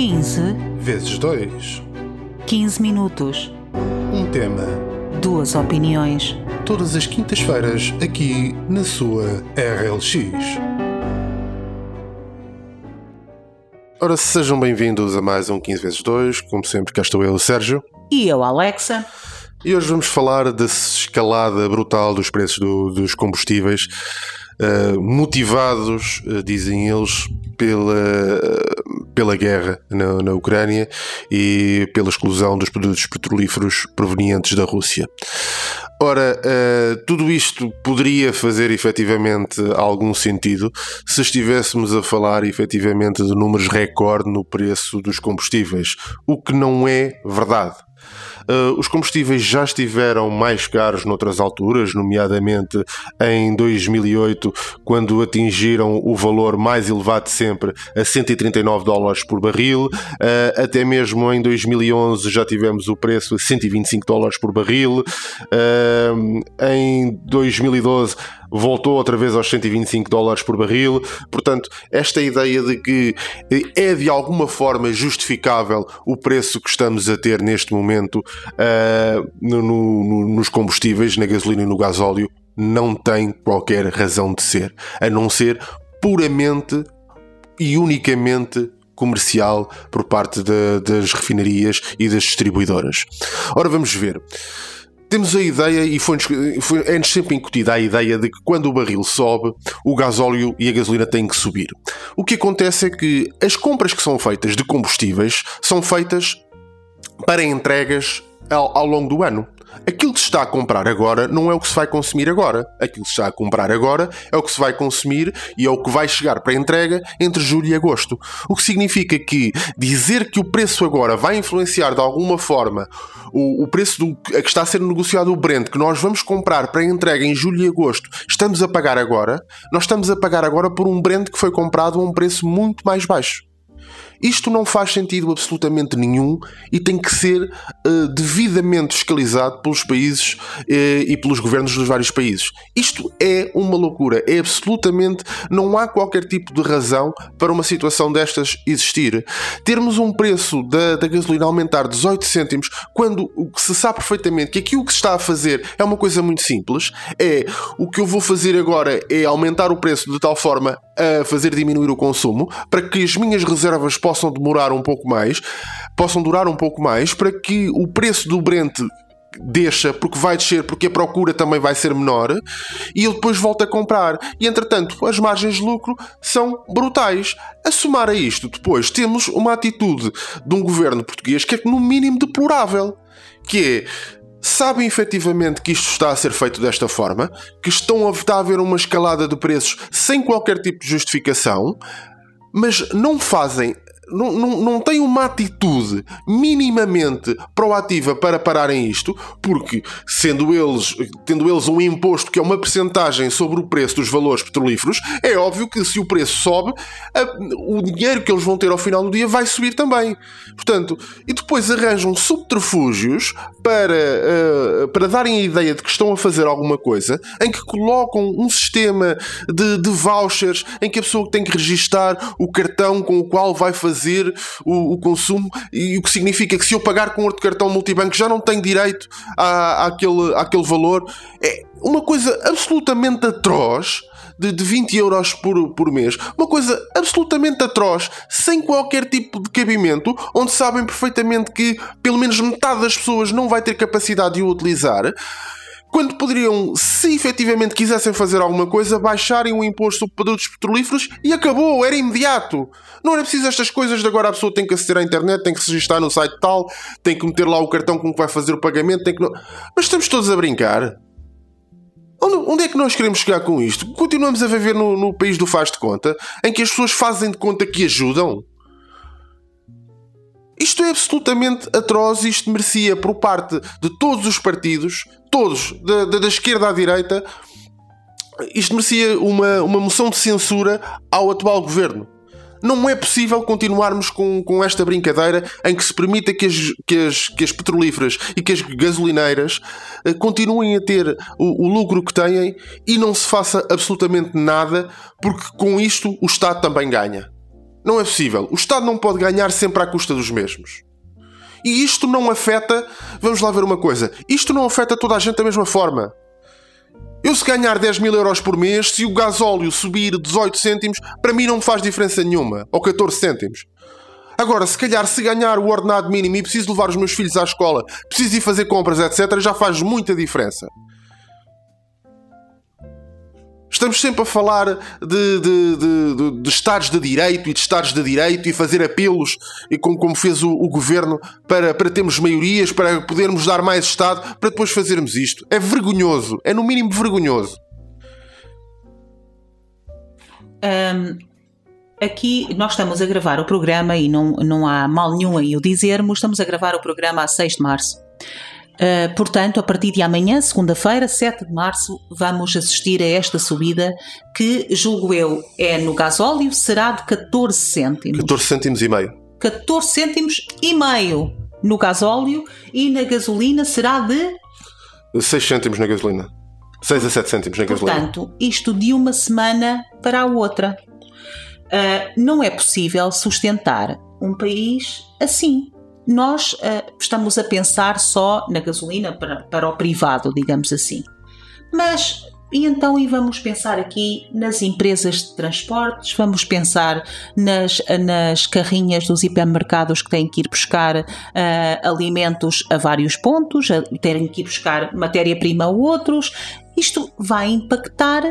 15 vezes 2. 15 minutos. Um tema. Duas opiniões. Todas as quintas-feiras, aqui na sua RLX. Ora, sejam bem-vindos a mais um 15 vezes 2. Como sempre, cá estou eu, o Sérgio. E eu, Alexa. E hoje vamos falar da escalada brutal dos preços do- dos combustíveis, eh, motivados, eh, dizem eles, pela, pela guerra na, na Ucrânia e pela exclusão dos produtos petrolíferos provenientes da Rússia. Ora, eh, tudo isto poderia fazer efetivamente algum sentido se estivéssemos a falar efetivamente de números recorde no preço dos combustíveis, o que não é verdade. Uh, os combustíveis já estiveram mais caros noutras alturas, nomeadamente em 2008, quando atingiram o valor mais elevado de sempre, a 139 dólares por barril. Uh, até mesmo em 2011 já tivemos o preço a 125 dólares por barril. Uh, em 2012 voltou outra vez aos 125 dólares por barril. Portanto, esta ideia de que é de alguma forma justificável o preço que estamos a ter neste momento uh, no, no, nos combustíveis, na gasolina e no gasóleo, não tem qualquer razão de ser, a não ser puramente e unicamente comercial por parte de, das refinarias e das distribuidoras. Ora, vamos ver. Temos a ideia, e foi-nos foi, é-nos sempre incutida a ideia de que quando o barril sobe, o gasóleo e a gasolina têm que subir. O que acontece é que as compras que são feitas de combustíveis são feitas para entregas ao, ao longo do ano. Aquilo que se está a comprar agora não é o que se vai consumir agora. Aquilo que se está a comprar agora é o que se vai consumir e é o que vai chegar para entrega entre julho e agosto. O que significa que dizer que o preço agora vai influenciar de alguma forma o, o preço do, a que está a ser negociado o Brent, que nós vamos comprar para entrega em julho e agosto, estamos a pagar agora, nós estamos a pagar agora por um Brent que foi comprado a um preço muito mais baixo. Isto não faz sentido absolutamente nenhum e tem que ser uh, devidamente fiscalizado pelos países uh, e pelos governos dos vários países. Isto é uma loucura. É absolutamente. Não há qualquer tipo de razão para uma situação destas existir. Termos um preço da, da gasolina aumentar 18 cêntimos quando se sabe perfeitamente que aquilo que se está a fazer é uma coisa muito simples. É o que eu vou fazer agora é aumentar o preço de tal forma a fazer diminuir o consumo para que as minhas reservas possam demorar um pouco mais, possam durar um pouco mais, para que o preço do Brent deixa, porque vai descer, porque a procura também vai ser menor, e eu depois volto a comprar. E entretanto, as margens de lucro são brutais. A somar a isto, depois temos uma atitude de um governo português que é no mínimo deplorável, que é sabem efetivamente que isto está a ser feito desta forma, que estão a, está a haver uma escalada de preços sem qualquer tipo de justificação, mas não fazem não, não, não têm uma atitude minimamente proativa para pararem isto, porque sendo eles, tendo eles um imposto que é uma percentagem sobre o preço dos valores petrolíferos, é óbvio que se o preço sobe, o dinheiro que eles vão ter ao final do dia vai subir também. Portanto, e depois arranjam subterfúgios para, uh, para darem a ideia de que estão a fazer alguma coisa, em que colocam um sistema de, de vouchers em que a pessoa tem que registar o cartão com o qual vai fazer fazer o, o, consumo e o que significa que se eu pagar com outro cartão multibanco já não tenho direito à, àquele, àquele valor. É uma coisa absolutamente atroz. De, de 20 euros por, por mês, uma coisa absolutamente atroz, sem qualquer tipo de cabimento, onde sabem perfeitamente que pelo menos metade das pessoas não vai ter capacidade de o utilizar quando poderiam, se efetivamente quisessem fazer alguma coisa, baixarem o imposto sobre produtos petrolíferos e acabou, era imediato. Não era preciso estas coisas de agora a pessoa tem que aceder à internet, tem que se registrar no site tal, tem que meter lá o cartão com que vai fazer o pagamento, tem que. Mas estamos todos a brincar. Onde é que nós queremos chegar com isto? Continuamos a viver no, no país do faz de conta, em que as pessoas fazem de conta que ajudam? Isto é absolutamente atroz e isto merecia, por parte de todos os partidos, todos, da, da, da esquerda à direita, isto merecia uma, uma moção de censura ao atual governo. Não é possível continuarmos com, com esta brincadeira em que se permita que as, que as, que as petrolíferas e que as gasolineiras uh, continuem a ter o, o, lucro que têm e não se faça absolutamente nada, porque com isto o Estado também ganha. Não é possível. O Estado não pode ganhar sempre à custa dos mesmos. E isto não afeta. Vamos lá ver uma coisa. Isto não afeta toda a gente da mesma forma. Eu, se ganhar 10 mil euros por mês, se o gasóleo subir 18 cêntimos, para mim não me faz diferença nenhuma. Ou 14 cêntimos. Agora, se calhar, se ganhar o ordenado mínimo e preciso levar os meus filhos à escola, preciso ir fazer compras, etc., já faz muita diferença. Estamos sempre a falar de, de, de, de, Estados de Direito e de Estados de Direito e fazer apelos, e como, como fez o, o, Governo, para, para termos maiorias, para podermos dar mais Estado, para depois fazermos isto. É vergonhoso. É no mínimo vergonhoso. Um, aqui nós estamos a gravar o programa e não, não há mal nenhum em o dizermos, estamos a gravar o programa a 6 de março. Uh, portanto, a partir de amanhã, segunda-feira, 7 de março, vamos assistir a esta subida que, julgo eu, é no gasóleo, será de 14 cêntimos. 14 cêntimos e meio. 14 cêntimos e meio no gasóleo e na gasolina será de 6 cêntimos na gasolina. 6 a 7 cêntimos na gasolina. Portanto, isto de uma semana para a outra. Uh, não é possível sustentar um país assim nós uh, estamos a pensar só na gasolina para, para o privado, digamos assim. Mas e então e vamos pensar aqui nas empresas de transportes, vamos pensar nas, nas carrinhas dos hipermercados que têm que ir buscar uh, alimentos a vários pontos, a, terem que ir buscar matéria-prima a outros. Isto vai impactar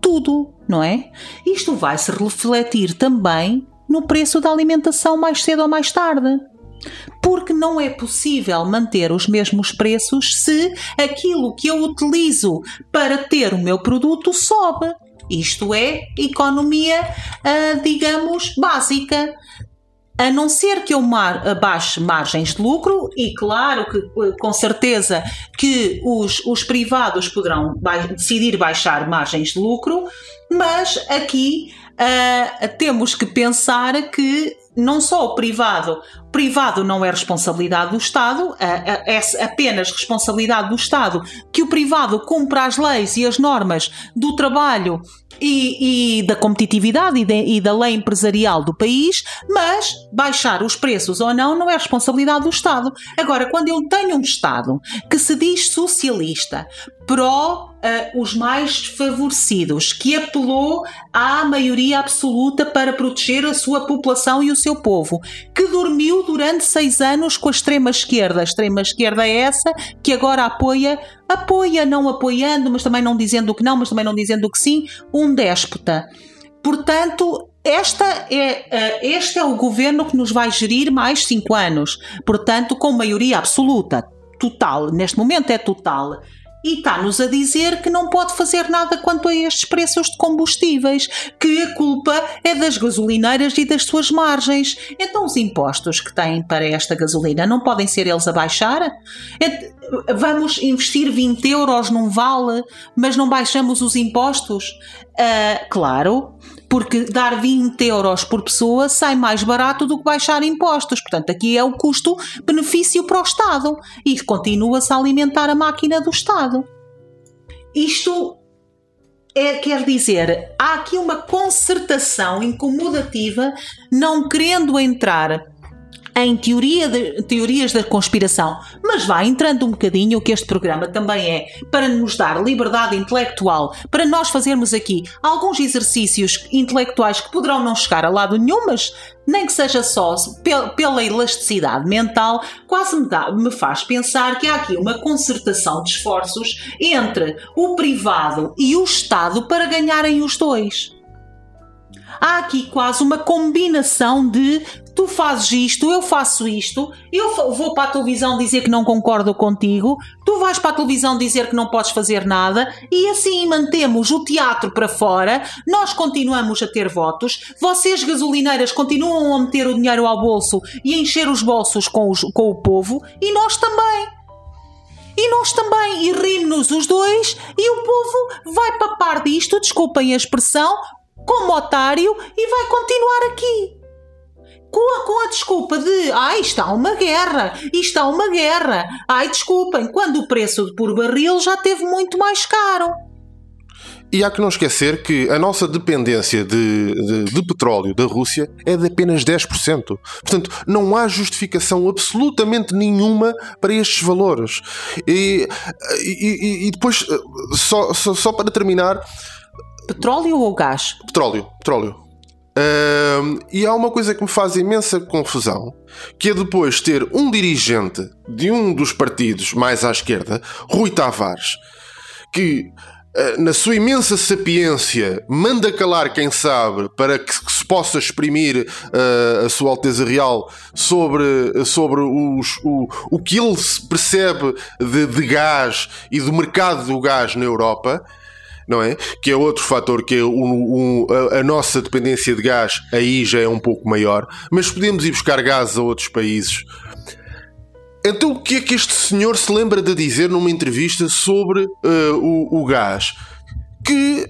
tudo, não é? Isto vai se refletir também no preço da alimentação mais cedo ou mais tarde porque não é possível manter os mesmos preços se aquilo que eu utilizo para ter o meu produto sobe. Isto é economia, uh, digamos, básica. A não ser que eu mar, baixe margens de lucro, e claro que com certeza que os, os privados poderão decidir baixar margens de lucro, mas aqui uh, temos que pensar que não só o privado, privado não é responsabilidade do Estado, é apenas responsabilidade do Estado que o privado cumpra as leis e as normas do trabalho e, e da competitividade e, de, e, da lei empresarial do país, mas baixar os preços ou não não é responsabilidade do Estado. Agora, quando eu tenho um Estado que se diz socialista, pró uh, os mais desfavorecidos, que apelou à maioria absoluta para proteger a sua população e o seu povo, que dormiu durante seis anos com a extrema esquerda. A extrema esquerda é essa que agora apoia, apoia, não apoiando, mas também não dizendo que não, mas também não dizendo que sim, um déspota. Portanto, esta é, uh, este é o governo que nos vai gerir mais cinco anos. Portanto, com maioria absoluta, total, neste momento é total e está-nos a dizer que não pode fazer nada quanto a estes preços de combustíveis, que a culpa é das gasolineiras e das suas margens. Então, os impostos que têm para esta gasolina não podem ser eles a baixar? Vamos investir 20 euros num vale, mas não baixamos os impostos? Uh, claro, porque dar 20 euros por pessoa sai mais barato do que baixar impostos. Portanto, aqui é o custo-benefício para o Estado e continua-se a alimentar a máquina do Estado. Isto é, quer dizer, há aqui uma concertação incomodativa, não querendo entrar em teoria de, teorias da conspiração, mas vai entrando um bocadinho, o que este programa também é, para nos dar liberdade intelectual, para nós fazermos aqui alguns exercícios intelectuais que poderão não chegar a lado nenhum, mas nem que seja só pela elasticidade mental, quase me, dá, me faz pensar que há aqui uma concertação de esforços entre o privado e o Estado para ganharem os dois. Há aqui quase uma combinação de tu fazes isto, eu faço isto, eu vou para a televisão dizer que não concordo contigo, tu vais para a televisão dizer que não podes fazer nada e assim mantemos o teatro para fora, nós continuamos a ter votos, vocês gasolineiras continuam a meter o dinheiro ao bolso e a encher os bolsos com, os, com o povo e nós também. E nós também, e rimos-nos os dois, e o povo vai papar disto, desculpem a expressão, como otário e vai continuar aqui com a, com a desculpa de ai, está uma guerra, está uma guerra. Ai, desculpem, quando o preço por barril já teve muito mais caro. E há que não esquecer que a nossa dependência de, de, de, petróleo da Rússia é de apenas 10%. Portanto, não há justificação absolutamente nenhuma para estes valores. E, e, e depois, só, só, só, para terminar. Petróleo ou gás? Petróleo, petróleo. Uh, e há uma coisa que me faz imensa confusão, que é depois ter um dirigente de um dos partidos mais à esquerda, Rui Tavares, que eh, na sua imensa sapiência, manda calar quem sabe para que se possa exprimir uh, a Sua Alteza Real sobre, sobre os, o, o que ele percebe de, de gás e do mercado do gás na Europa não é? Que é outro fator que é o, o, a, a, nossa dependência de gás aí já é um pouco maior, mas podemos ir buscar gás a outros países então, o que é que este senhor se lembra de dizer numa entrevista sobre uh, o, o gás? Que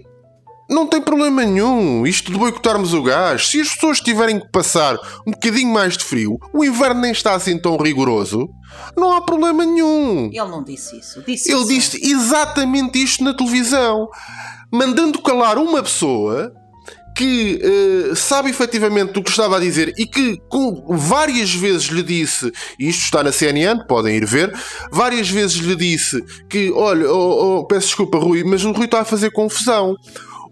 não tem problema nenhum isto de boicotarmos o gás. Se as pessoas tiverem que passar um bocadinho mais de frio, o inverno nem está assim tão rigoroso, não há problema nenhum. Ele não disse isso. Disse Ele isso. disse exatamente isto na televisão, mandando calar uma pessoa que uh, sabe efetivamente do que estava a dizer e que com, várias vezes lhe disse, e isto está na CNN, podem ir ver, várias vezes lhe disse que, olha, oh, oh, peço desculpa, Rui, mas o Rui está a fazer confusão.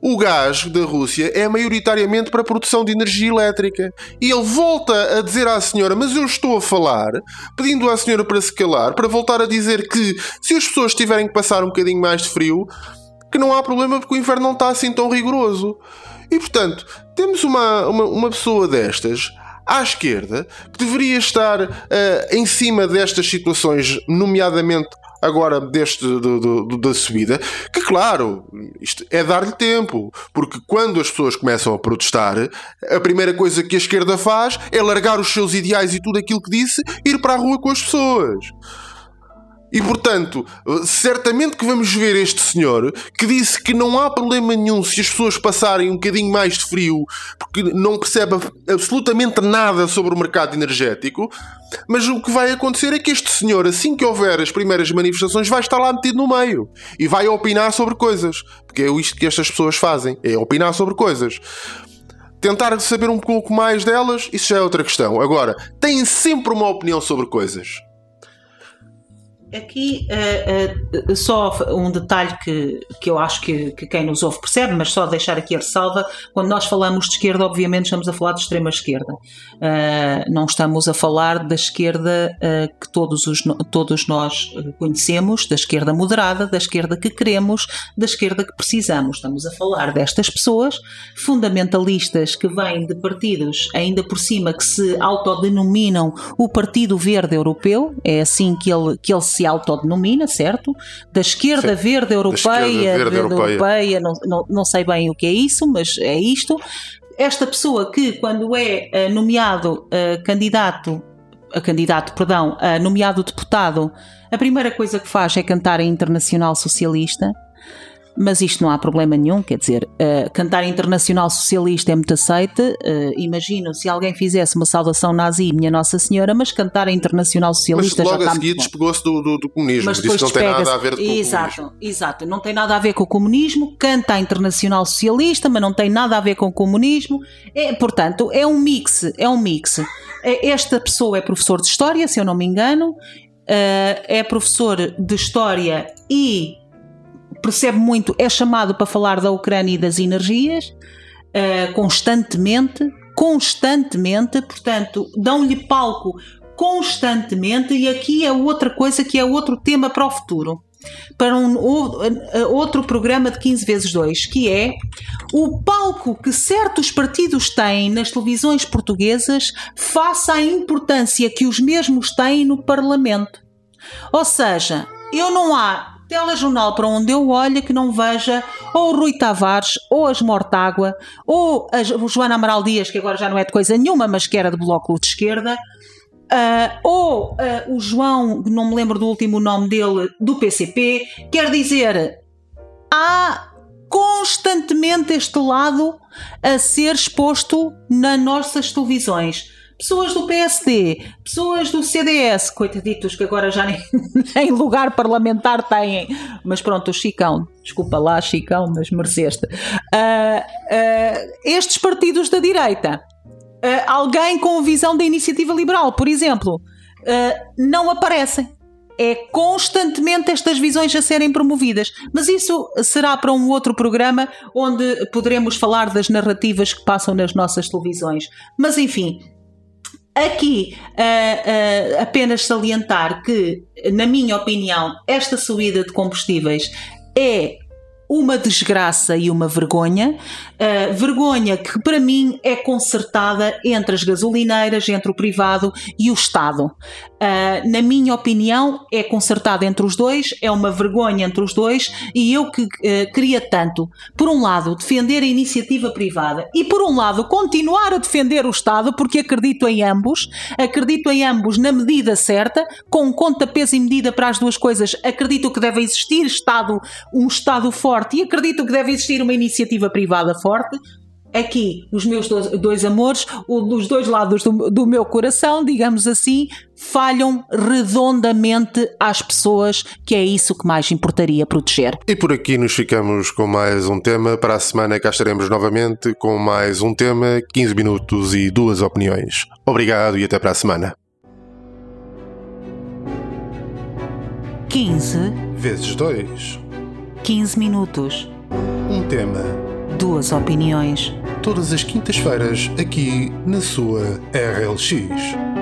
O gás da Rússia é maioritariamente para a produção de energia elétrica. E ele volta a dizer à senhora: Mas eu estou a falar, pedindo à senhora para se calar, para voltar a dizer que se as pessoas tiverem que passar um bocadinho mais de frio, que não há problema porque o inverno não está assim tão rigoroso. E portanto, temos uma, uma, uma pessoa destas à esquerda que deveria estar uh, em cima destas situações, nomeadamente agora deste do, do, da subida, que claro, isto é dar-lhe tempo, porque quando as pessoas começam a protestar, a primeira coisa que a esquerda faz é largar os seus ideais e tudo aquilo que disse, ir para a rua com as pessoas. E portanto, certamente que vamos ver este senhor que disse que não há problema nenhum se as pessoas passarem um bocadinho mais de frio, porque não percebe absolutamente nada sobre o mercado energético. Mas o que vai acontecer é que este senhor, assim que houver as primeiras manifestações, vai estar lá metido no meio e vai opinar sobre coisas. Porque é isto que estas pessoas fazem: é opinar sobre coisas tentar saber um pouco mais delas, isso já é outra questão. Agora, têm sempre uma opinião sobre coisas. Aqui uh, uh, só um detalhe que, que eu acho que, que, quem nos ouve percebe, mas só deixar aqui a ressalva: quando nós falamos de esquerda, obviamente estamos a falar de extrema esquerda. Uh, não estamos a falar da esquerda que todos, os, todos nós conhecemos, da esquerda moderada, da esquerda que queremos, da esquerda que precisamos. Estamos a falar destas pessoas fundamentalistas que vêm de partidos, ainda por cima, que se autodenominam o Partido Verde Europeu, é assim que ele, que ele se se autodenomina, certo? Da esquerda Sim. verde europeia, esquerda verde europeia, europeia não, não, não sei bem o que é isso, mas é isto. Esta pessoa que, quando é uh, nomeado uh, candidato, uh, candidato, perdão, nomeado deputado, a primeira coisa que faz é cantar a Internacional Socialista mas isto não há problema nenhum, quer dizer, uh, cantar internacional socialista é muito aceite. Uh, imagino se alguém fizesse uma saudação nazi, minha Nossa Senhora, mas cantar internacional socialista mas logo já está a seguir despegou-se do, do, do, comunismo, mas depois não tem nada a ver com exato, o comunismo. Exato, não tem nada a ver com o comunismo, canta a internacional socialista, mas não tem nada a ver com o comunismo. É, portanto, é um mix, é um mix. É, esta pessoa é professor de História, se eu não me engano, uh, é professor de História e percebe muito, é chamado para falar da Ucrânia e das energias uh, constantemente, constantemente, portanto, dão-lhe palco constantemente, e aqui é outra coisa que é outro tema para o futuro. Para um outro programa de 15 vezes 2, que é o palco que certos partidos têm nas televisões portuguesas face à importância que os mesmos têm no Parlamento. Ou seja, eu não há telejornal para onde eu olho que não veja ou o Rui Tavares, ou as Mortágua, ou a Joana Amaral Dias, que agora já não é de coisa nenhuma, mas que era de Bloco de Esquerda, uh, ou uh, o João, não me lembro do último nome dele, do PCP. Quer dizer, há constantemente este lado a ser exposto nas nossas televisões. Pessoas do PSD, pessoas do CDS, coitaditos que agora já nem, nem lugar parlamentar têm, mas pronto, o Chicão, desculpa lá, Chicão, mas mereceste. Uh, uh, estes partidos da direita, uh, alguém com visão da iniciativa liberal, por exemplo, não aparecem é constantemente estas visões a serem promovidas. Mas isso será para um outro programa onde poderemos falar das narrativas que passam nas nossas televisões. Mas enfim. Aqui, uh, uh, apenas salientar que, na minha opinião, esta subida de combustíveis é uma desgraça e uma vergonha. Uh, vergonha que, para mim, é consertada entre as gasolineiras, entre o privado e o Estado. Uh, na minha opinião, é consertada entre os dois, é uma vergonha entre os dois, e eu que uh, queria tanto, por um lado, defender a iniciativa privada e, por um lado, continuar a defender o Estado, porque acredito em ambos, acredito em ambos na medida certa, com conta, peso e medida para as duas coisas. Acredito que deve existir Estado, um Estado forte, e acredito que deve existir uma iniciativa privada forte aqui os meus dois, dois amores, os dois lados do, do, meu coração, digamos assim, falham redondamente às pessoas, que é isso que mais importaria proteger. E por aqui nos ficamos com mais um tema. Para a semana cá estaremos novamente com mais um tema, 15 minutos e duas opiniões. Obrigado e até para a semana. 15 vezes 2 15 minutos. Um tema. Duas opiniões todas as quintas-feiras aqui na sua RLX.